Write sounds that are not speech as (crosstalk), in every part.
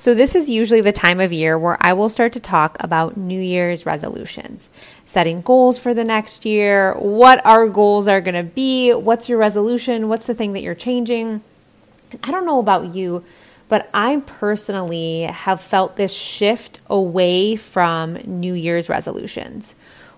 So, this is usually the time of year where I will start to talk about New Year's resolutions, setting goals for the next year, what our goals are going to be, what's your resolution, what's the thing that you're changing. I don't know about you, but I personally have felt this shift away from New Year's resolutions.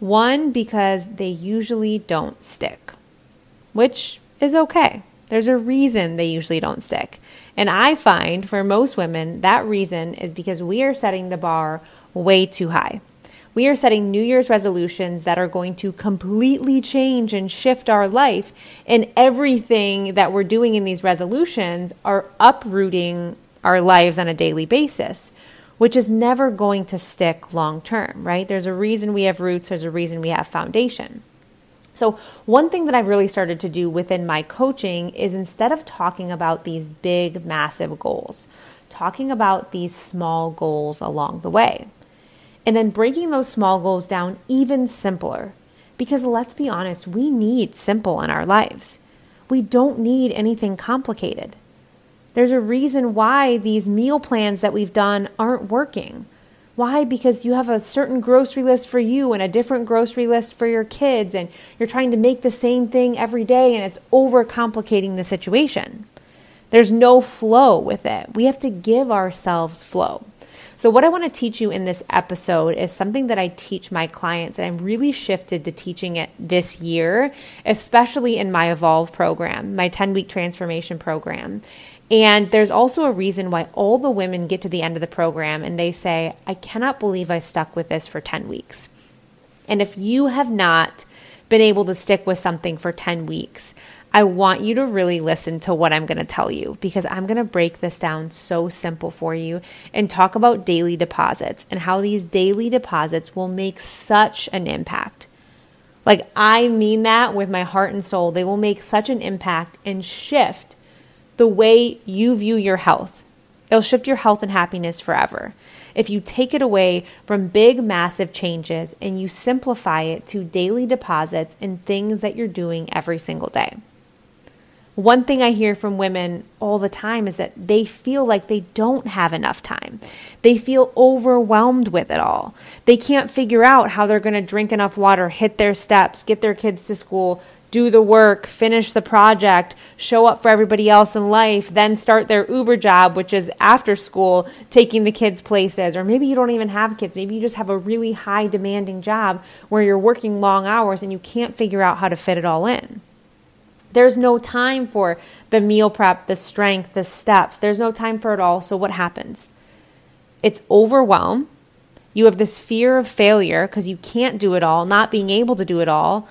One, because they usually don't stick, which is okay. There's a reason they usually don't stick. And I find for most women, that reason is because we are setting the bar way too high. We are setting New Year's resolutions that are going to completely change and shift our life. And everything that we're doing in these resolutions are uprooting our lives on a daily basis, which is never going to stick long term, right? There's a reason we have roots, there's a reason we have foundation. So, one thing that I've really started to do within my coaching is instead of talking about these big, massive goals, talking about these small goals along the way. And then breaking those small goals down even simpler. Because let's be honest, we need simple in our lives. We don't need anything complicated. There's a reason why these meal plans that we've done aren't working why? Because you have a certain grocery list for you and a different grocery list for your kids, and you're trying to make the same thing every day, and it's overcomplicating the situation. There's no flow with it. We have to give ourselves flow. So, what I want to teach you in this episode is something that I teach my clients, and I'm really shifted to teaching it this year, especially in my Evolve program, my 10 week transformation program. And there's also a reason why all the women get to the end of the program and they say, I cannot believe I stuck with this for 10 weeks. And if you have not been able to stick with something for 10 weeks, I want you to really listen to what I'm going to tell you because I'm going to break this down so simple for you and talk about daily deposits and how these daily deposits will make such an impact. Like, I mean that with my heart and soul. They will make such an impact and shift the way you view your health. It'll shift your health and happiness forever. If you take it away from big, massive changes and you simplify it to daily deposits and things that you're doing every single day. One thing I hear from women all the time is that they feel like they don't have enough time. They feel overwhelmed with it all. They can't figure out how they're going to drink enough water, hit their steps, get their kids to school, do the work, finish the project, show up for everybody else in life, then start their Uber job, which is after school, taking the kids places. Or maybe you don't even have kids. Maybe you just have a really high demanding job where you're working long hours and you can't figure out how to fit it all in. There's no time for the meal prep, the strength, the steps. There's no time for it all. So what happens? It's overwhelm. You have this fear of failure because you can't do it all, not being able to do it all.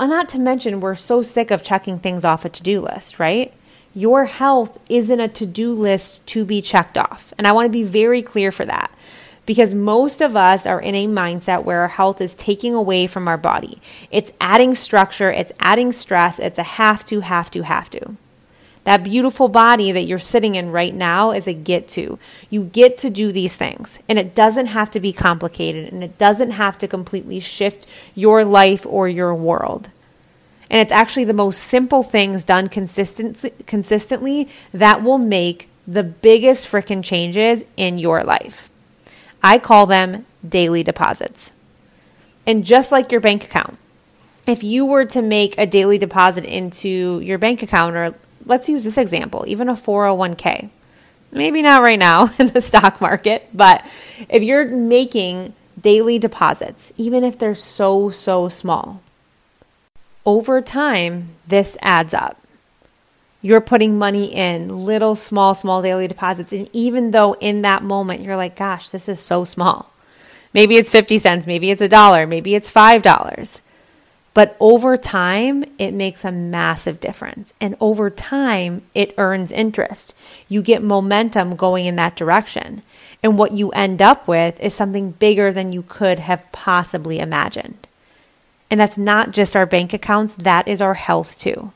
Uh, not to mention, we're so sick of checking things off a to do list, right? Your health isn't a to do list to be checked off. And I want to be very clear for that because most of us are in a mindset where our health is taking away from our body. It's adding structure, it's adding stress, it's a have to, have to, have to. That beautiful body that you're sitting in right now is a get to. You get to do these things, and it doesn't have to be complicated, and it doesn't have to completely shift your life or your world. And it's actually the most simple things done consistently, that will make the biggest freaking changes in your life. I call them daily deposits. And just like your bank account, if you were to make a daily deposit into your bank account, or let's use this example, even a 401k, maybe not right now (laughs) in the stock market, but if you're making daily deposits, even if they're so, so small, over time, this adds up. You're putting money in little, small, small daily deposits. And even though in that moment you're like, gosh, this is so small. Maybe it's 50 cents, maybe it's a dollar, maybe it's $5. But over time, it makes a massive difference. And over time, it earns interest. You get momentum going in that direction. And what you end up with is something bigger than you could have possibly imagined. And that's not just our bank accounts, that is our health too.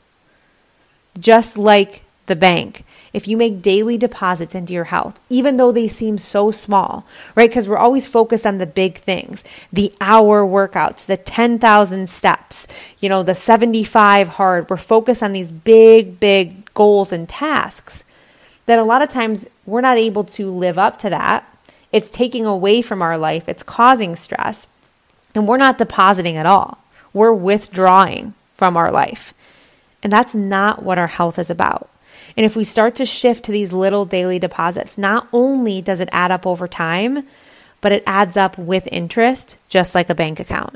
Just like the bank, if you make daily deposits into your health, even though they seem so small, right? Because we're always focused on the big things the hour workouts, the 10,000 steps, you know, the 75 hard. We're focused on these big, big goals and tasks that a lot of times we're not able to live up to that. It's taking away from our life, it's causing stress, and we're not depositing at all we're withdrawing from our life. And that's not what our health is about. And if we start to shift to these little daily deposits, not only does it add up over time, but it adds up with interest, just like a bank account.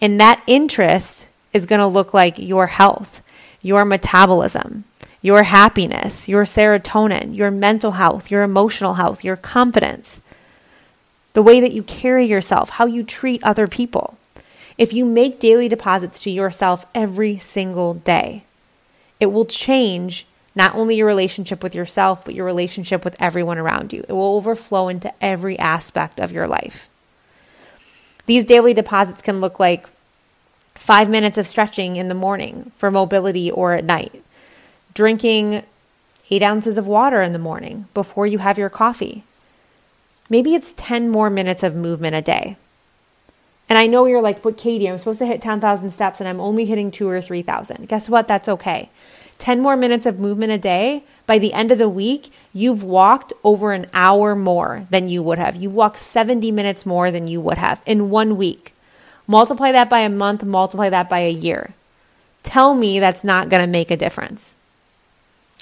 And that interest is going to look like your health, your metabolism, your happiness, your serotonin, your mental health, your emotional health, your confidence, the way that you carry yourself, how you treat other people. If you make daily deposits to yourself every single day, it will change not only your relationship with yourself, but your relationship with everyone around you. It will overflow into every aspect of your life. These daily deposits can look like five minutes of stretching in the morning for mobility or at night, drinking eight ounces of water in the morning before you have your coffee. Maybe it's 10 more minutes of movement a day. And I know you're like, but Katie, I'm supposed to hit 10,000 steps and I'm only hitting two or 3,000. Guess what? That's okay. 10 more minutes of movement a day. By the end of the week, you've walked over an hour more than you would have. You walked 70 minutes more than you would have in one week. Multiply that by a month, multiply that by a year. Tell me that's not going to make a difference.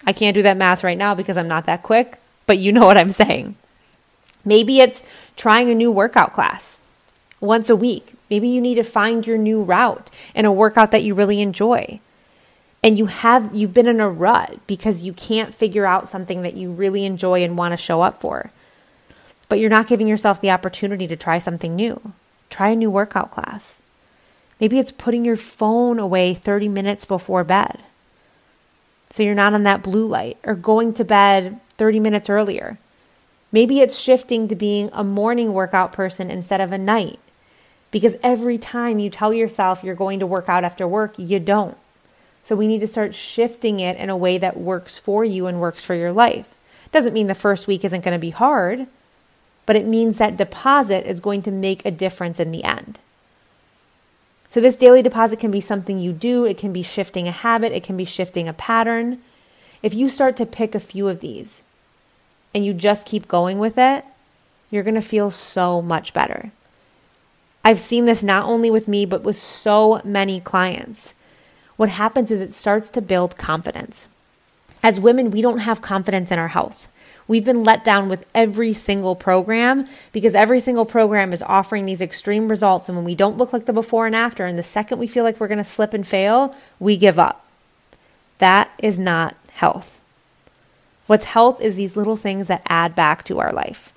I can't do that math right now because I'm not that quick, but you know what I'm saying. Maybe it's trying a new workout class once a week. Maybe you need to find your new route and a workout that you really enjoy. And you have you've been in a rut because you can't figure out something that you really enjoy and want to show up for. But you're not giving yourself the opportunity to try something new. Try a new workout class. Maybe it's putting your phone away 30 minutes before bed. So you're not on that blue light or going to bed 30 minutes earlier. Maybe it's shifting to being a morning workout person instead of a night because every time you tell yourself you're going to work out after work, you don't. So we need to start shifting it in a way that works for you and works for your life. Doesn't mean the first week isn't going to be hard, but it means that deposit is going to make a difference in the end. So, this daily deposit can be something you do, it can be shifting a habit, it can be shifting a pattern. If you start to pick a few of these and you just keep going with it, you're going to feel so much better. I've seen this not only with me, but with so many clients. What happens is it starts to build confidence. As women, we don't have confidence in our health. We've been let down with every single program because every single program is offering these extreme results. And when we don't look like the before and after, and the second we feel like we're going to slip and fail, we give up. That is not health. What's health is these little things that add back to our life.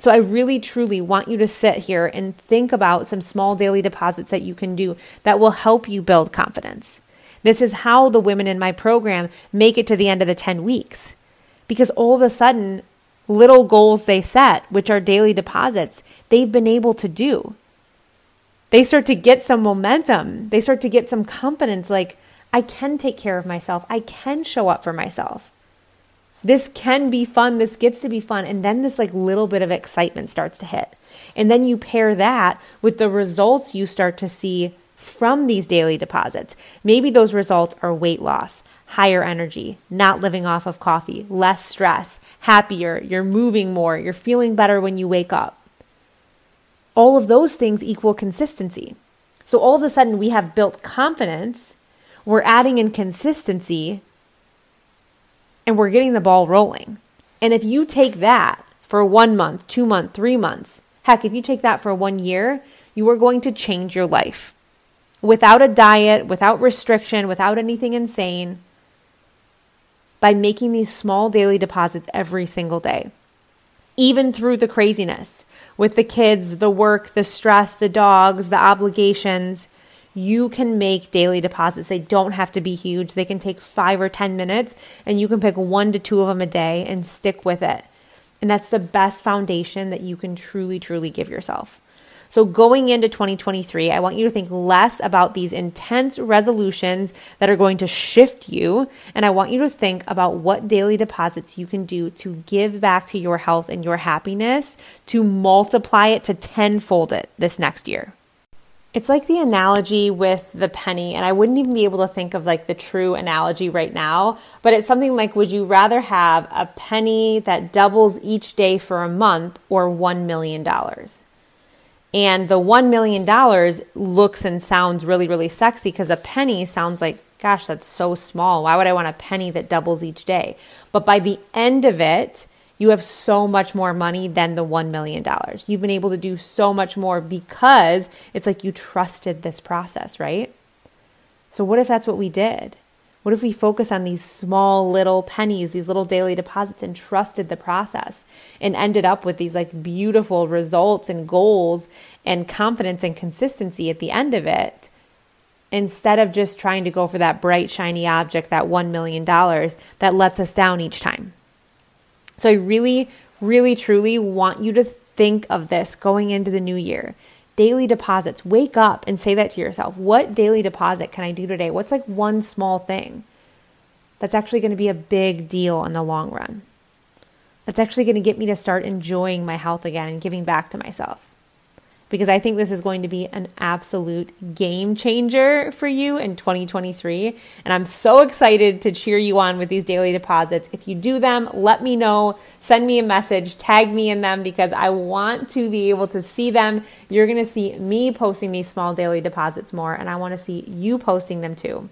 So I really truly want you to sit here and think about some small daily deposits that you can do that will help you build confidence. This is how the women in my program make it to the end of the 10 weeks. Because all of a sudden, little goals they set, which are daily deposits, they've been able to do. They start to get some momentum. They start to get some confidence like, I can take care of myself. I can show up for myself. This can be fun. This gets to be fun. And then this like little bit of excitement starts to hit. And then you pair that with the results you start to see from these daily deposits. Maybe those results are weight loss, higher energy, not living off of coffee, less stress, happier, you're moving more, you're feeling better when you wake up. All of those things equal consistency. So all of a sudden, we have built confidence, we're adding in consistency, and we're getting the ball rolling. And if you take that for one month, two months, three months, heck, if you take that for one year, you are going to change your life without a diet, without restriction, without anything insane, by making these small daily deposits every single day. Even through the craziness with the kids, the work, the stress, the dogs, the obligations, you can make daily deposits. They don't have to be huge. They can take five or 10 minutes, and you can pick one to two of them a day and stick with it. And that's the best foundation that you can truly, truly give yourself. So, going into 2023, I want you to think less about these intense resolutions that are going to shift you. And I want you to think about what daily deposits you can do to give back to your health and your happiness to multiply it to tenfold it this next year. It's like the analogy with the penny, and I wouldn't even be able to think of like the true analogy right now, but it's something like would you rather have a penny that doubles each day for a month or $1 million? And the $1 million looks and sounds really, really sexy because a penny sounds like, gosh, that's so small. Why would I want a penny that doubles each day? But by the end of it, you have so much more money than the $1 million. You've been able to do so much more because it's like you trusted this process, right? So, what if that's what we did? What if we focus on these small little pennies, these little daily deposits, and trusted the process and ended up with these like beautiful results and goals and confidence and consistency at the end of it? Instead of just trying to go for that bright, shiny object, that $1 million that lets us down each time. So I really, really, truly want you to think of this going into the new year. Daily deposits. Wake up and say that to yourself. What daily deposit can I do today? What's like one small thing that's actually going to be a big deal in the long run? That's actually going to get me to start enjoying my health again and giving back to myself because I think this is going to be an absolute game changer for you in 2023. And I'm so excited to cheer you on with these daily deposits. If you do them, let me know, send me a message, tag me in them because I want to be able to see them. You're going to see me posting these small daily deposits more, and I want to see you posting them too.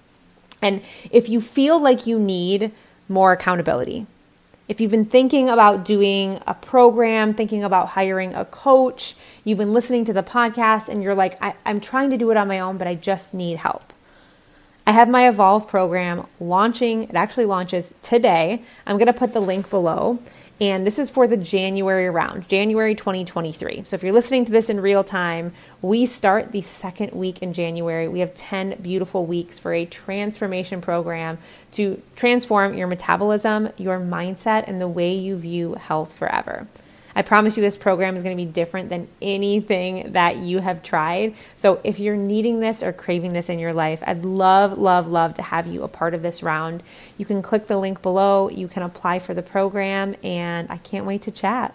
And if you feel like you need more accountability, if you've been thinking about doing a program, thinking about hiring a coach, you've been listening to the podcast and you're like, I, am trying to do it on my own, but I just need help. I have my Evolve program launching. It actually launches today. I'm going to put the link below. And this is for the January round, January 2023. So if you're listening to this in real time, we start the second week in January. We have 10 beautiful weeks for a transformation program to transform your metabolism, your mindset, and the way you view health forever. I promise you, this program is going to be different than anything that you have tried. So, if you're needing this or craving this in your life, I'd love, love, love to have you a part of this round. You can click the link below, you can apply for the program, and I can't wait to chat.